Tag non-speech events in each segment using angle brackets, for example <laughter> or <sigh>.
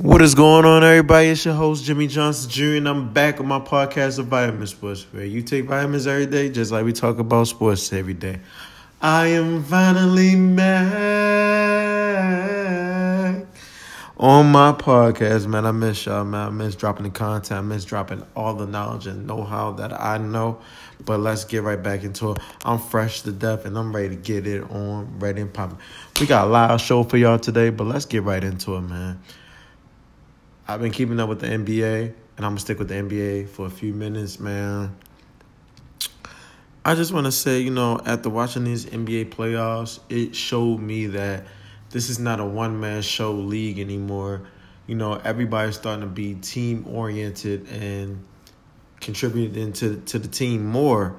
What is going on, everybody? It's your host, Jimmy Johnson Jr., and I'm back with my podcast of Vitamin Sports, where you take vitamins every day, just like we talk about sports every day. I am finally back on my podcast, man. I miss y'all, man. I miss dropping the content. I miss dropping all the knowledge and know-how that I know. But let's get right back into it. I'm fresh to death, and I'm ready to get it on, ready and popping. We got a live show for y'all today, but let's get right into it, man. I've been keeping up with the NBA, and I'm gonna stick with the NBA for a few minutes, man. I just want to say, you know, after watching these NBA playoffs, it showed me that this is not a one man show league anymore. You know, everybody's starting to be team oriented and contributing to to the team more.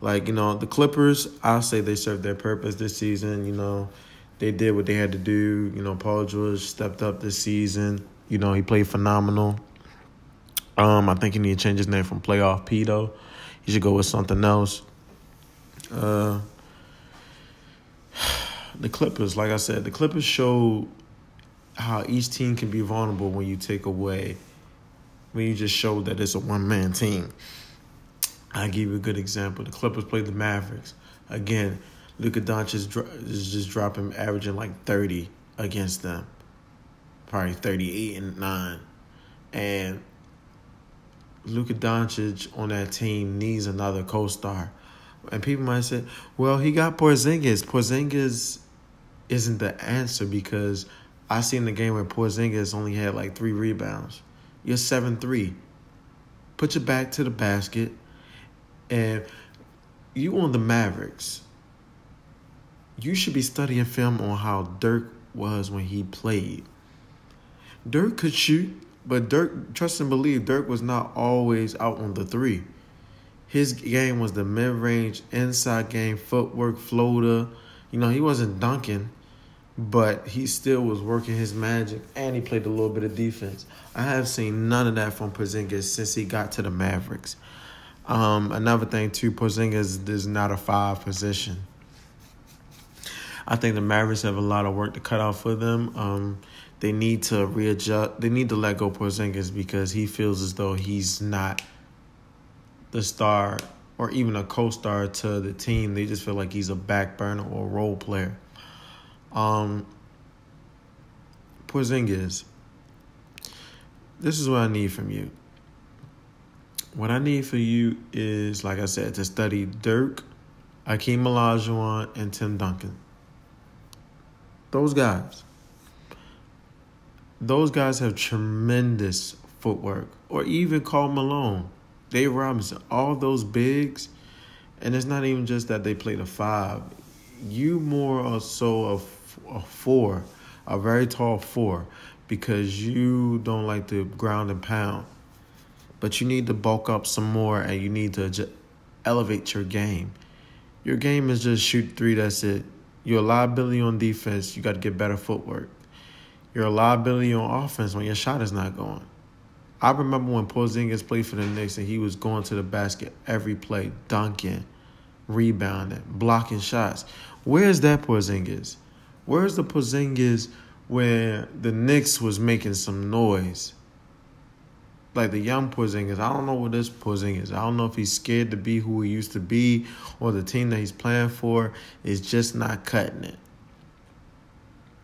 Like you know, the Clippers, I'll say they served their purpose this season. You know, they did what they had to do. You know, Paul George stepped up this season. You know, he played phenomenal. Um, I think he need to change his name from Playoff P though. He should go with something else. Uh, <sighs> the Clippers, like I said, the Clippers showed how each team can be vulnerable when you take away, when you just show that it's a one man team. I give you a good example. The Clippers played the Mavericks. Again, Luka Doncic is just dropping, averaging like 30 against them probably 38 and 9. And Luka Doncic on that team needs another co-star. And people might say, well, he got Porzingis. Porzingis isn't the answer because I seen the game where Porzingis only had like three rebounds. You're 7-3. Put your back to the basket. And you on the Mavericks. You should be studying film on how Dirk was when he played. Dirk could shoot, but Dirk, trust and believe, Dirk was not always out on the three. His game was the mid range, inside game, footwork, floater. You know, he wasn't dunking, but he still was working his magic and he played a little bit of defense. I have seen none of that from Porzingis since he got to the Mavericks. Um, another thing, too, Porzingis is not a five position. I think the Mavericks have a lot of work to cut out for them. Um, they need to readjust. They need to let go Porzingis because he feels as though he's not the star or even a co-star to the team. They just feel like he's a back burner or a role player. Um, Porzingis, this is what I need from you. What I need for you is, like I said, to study Dirk, Akeem Olajuwon, and Tim Duncan. Those guys those guys have tremendous footwork. Or even Karl Malone, Dave Robinson, all those bigs. And it's not even just that they play the five. You more or so a, a four, a very tall four, because you don't like to ground and pound. But you need to bulk up some more and you need to elevate your game. Your game is just shoot three, that's it. You're a liability on defense. You got to get better footwork. You're a liability on offense when your shot is not going. I remember when Porzingis played for the Knicks and he was going to the basket every play, dunking, rebounding, blocking shots. Where's that Porzingis? Where's the Porzingis where the Knicks was making some noise? Like the young Porzingis, I don't know what this Porzingis. I don't know if he's scared to be who he used to be, or the team that he's playing for is just not cutting it.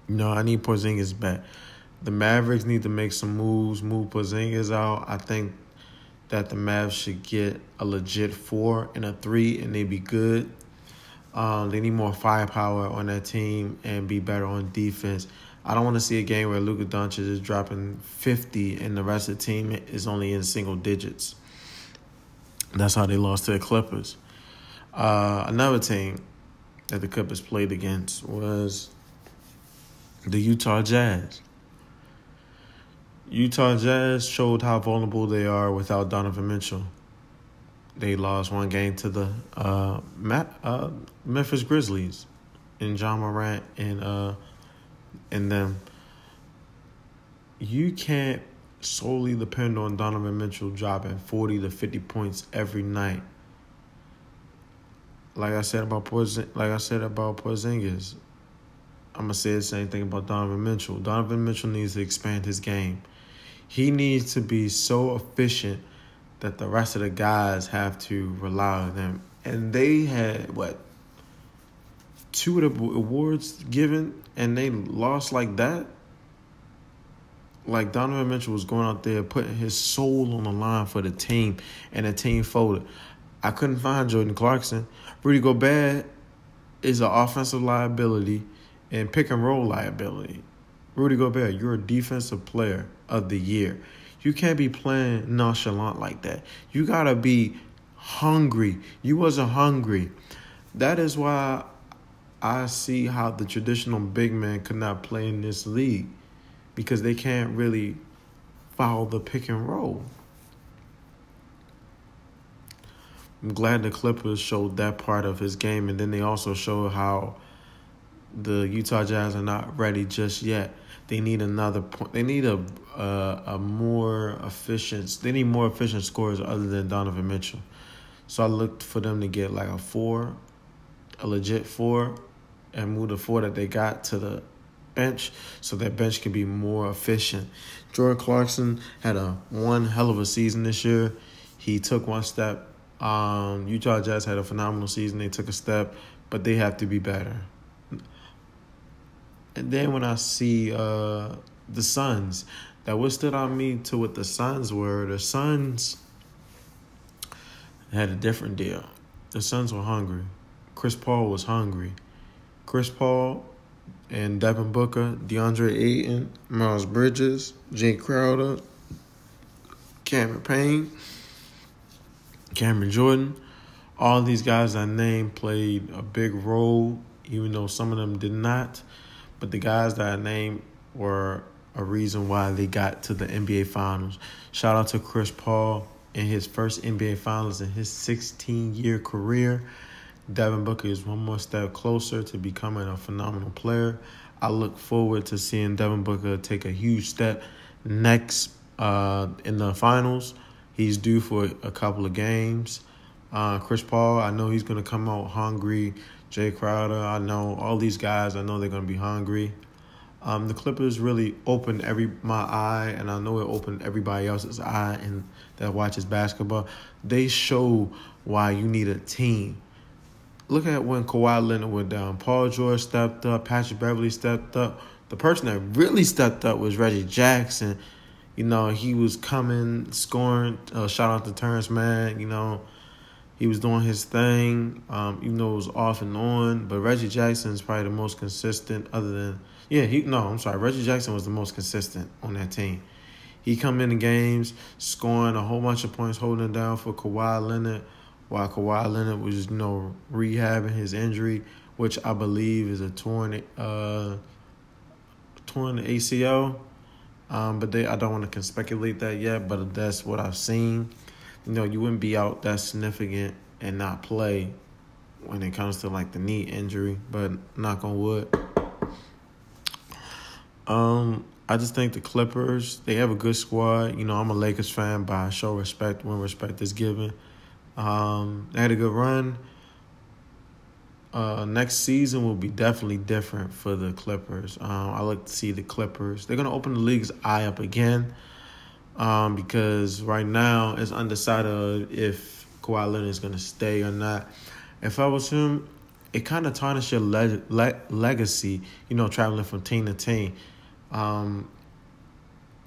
No, I need Porzingis back. The Mavericks need to make some moves, move Porzingis out. I think that the Mavs should get a legit four and a three, and they'd be good. Um, they need more firepower on that team and be better on defense. I don't want to see a game where Luka Doncic is dropping 50 and the rest of the team is only in single digits. That's how they lost to the Clippers. Uh, another team that the Clippers played against was the Utah Jazz. Utah Jazz showed how vulnerable they are without Donovan Mitchell. They lost one game to the uh, Matt, uh, Memphis Grizzlies and Ja Morant and uh, and them. You can't solely depend on Donovan Mitchell dropping forty to fifty points every night. Like I said about Porzing, like I said about Porzingis, I'm gonna say the same thing about Donovan Mitchell. Donovan Mitchell needs to expand his game. He needs to be so efficient that the rest of the guys have to rely on him. And they had what two of the awards given, and they lost like that. Like Donovan Mitchell was going out there putting his soul on the line for the team, and the team folded. I couldn't find Jordan Clarkson. Rudy Gobert is an offensive liability and pick and roll liability. Rudy Gobert, you're a defensive player of the year. You can't be playing nonchalant like that. You gotta be hungry. You wasn't hungry. That is why I see how the traditional big man could not play in this league because they can't really follow the pick and roll. I'm glad the Clippers showed that part of his game, and then they also showed how the Utah Jazz are not ready just yet. They need another point. They need a a, a more efficient. They need more efficient scores other than Donovan Mitchell. So I looked for them to get like a four, a legit four, and move the four that they got to the bench so that bench can be more efficient. Jordan Clarkson had a one hell of a season this year. He took one step. Um, Utah Jazz had a phenomenal season. They took a step, but they have to be better. And then when I see uh, the Suns, that what stood on me to what the Suns were. The Suns had a different deal. The Suns were hungry. Chris Paul was hungry. Chris Paul and Devin Booker, DeAndre Ayton, Miles Bridges, Jae Crowder, Cameron Payne, Cameron Jordan. All these guys I named played a big role, even though some of them did not. But the guys that I named were a reason why they got to the NBA Finals. Shout out to Chris Paul in his first NBA Finals in his 16 year career. Devin Booker is one more step closer to becoming a phenomenal player. I look forward to seeing Devin Booker take a huge step next uh, in the finals. He's due for a couple of games. Uh, Chris Paul, I know he's going to come out hungry. Jae Crowder, I know all these guys, I know they're going to be hungry. Um, the Clippers really opened every my eye, and I know it opened everybody else's eye and that watches basketball. They show why you need a team. Look at when Kawhi Leonard went down. Paul George stepped up. Patrick Beverley stepped up. The person that really stepped up was Reggie Jackson. You know, he was coming, scoring. Uh, shout out to Terance Mann. You know, he was doing his thing, um, even though it was off and on. But Reggie Jackson is probably the most consistent, other than yeah, he no, I'm sorry. Reggie Jackson was the most consistent on that team. He come in the games, scoring a whole bunch of points, holding it down for Kawhi Leonard, while Kawhi Leonard was you know rehabbing his injury, which I believe is a torn uh torn ACL. Um, but they I don't want to speculate that yet, but that's what I've seen. You know, you wouldn't be out that significant and not play when it comes to like the knee injury, but knock on wood. Um, I just think the Clippers, they have a good squad. You know, I'm a Lakers fan, but I show respect when respect is given. Um, they had a good run. Uh, next season will be definitely different for the Clippers. Um, I look to see the Clippers. They're gonna open the league's eye up again, um, because right now it's undecided if Kawhi Leonard is gonna stay or not. If I was him, it kind of tarnishes your le- le- legacy. You know, traveling from team to team. Um,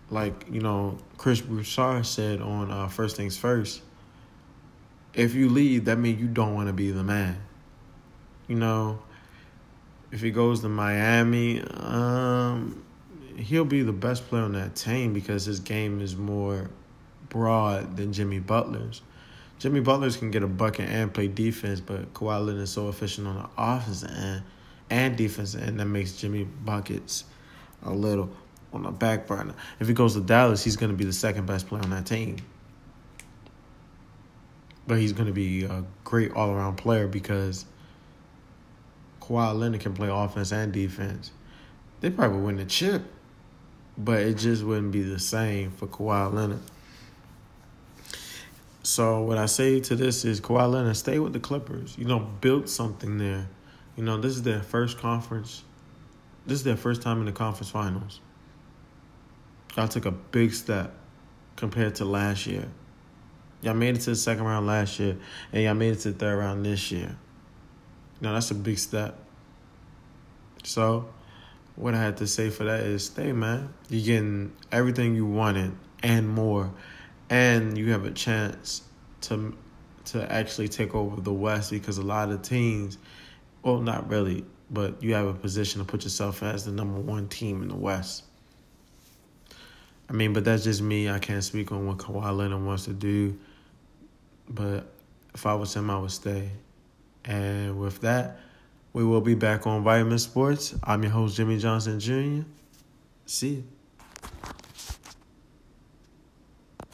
like you know, Chris Broussard said on uh, First Things First. If you leave, that means you don't want to be the man. You know, if he goes to Miami, um, he'll be the best player on that team because his game is more broad than Jimmy Butler's. Jimmy Butler's can get a bucket and play defense, but Kawhi Leonard is so efficient on the offense end and defense end that makes Jimmy buckets a little on the back burner. If he goes to Dallas, he's going to be the second best player on that team. But he's going to be a great all around player because Kawhi Leonard can play offense and defense. They probably win the chip, but it just wouldn't be the same for Kawhi Leonard. So what I say to this is Kawhi Leonard, stay with the Clippers. You know, build something there. You know, this is their first conference this is their first time in the conference finals. Y'all took a big step compared to last year. Y'all made it to the second round last year, and y'all made it to the third round this year. Now that's a big step. So, what I had to say for that is, stay, man. You're getting everything you wanted and more, and you have a chance to to actually take over the West because a lot of teams, well, not really, but you have a position to put yourself as the number one team in the West. I mean, but that's just me. I can't speak on what Kawhi Leonard wants to do. But if I was him, I would stay. And with that, we will be back on Vitamin Sports. I'm your host, Jimmy Johnson Jr. See you.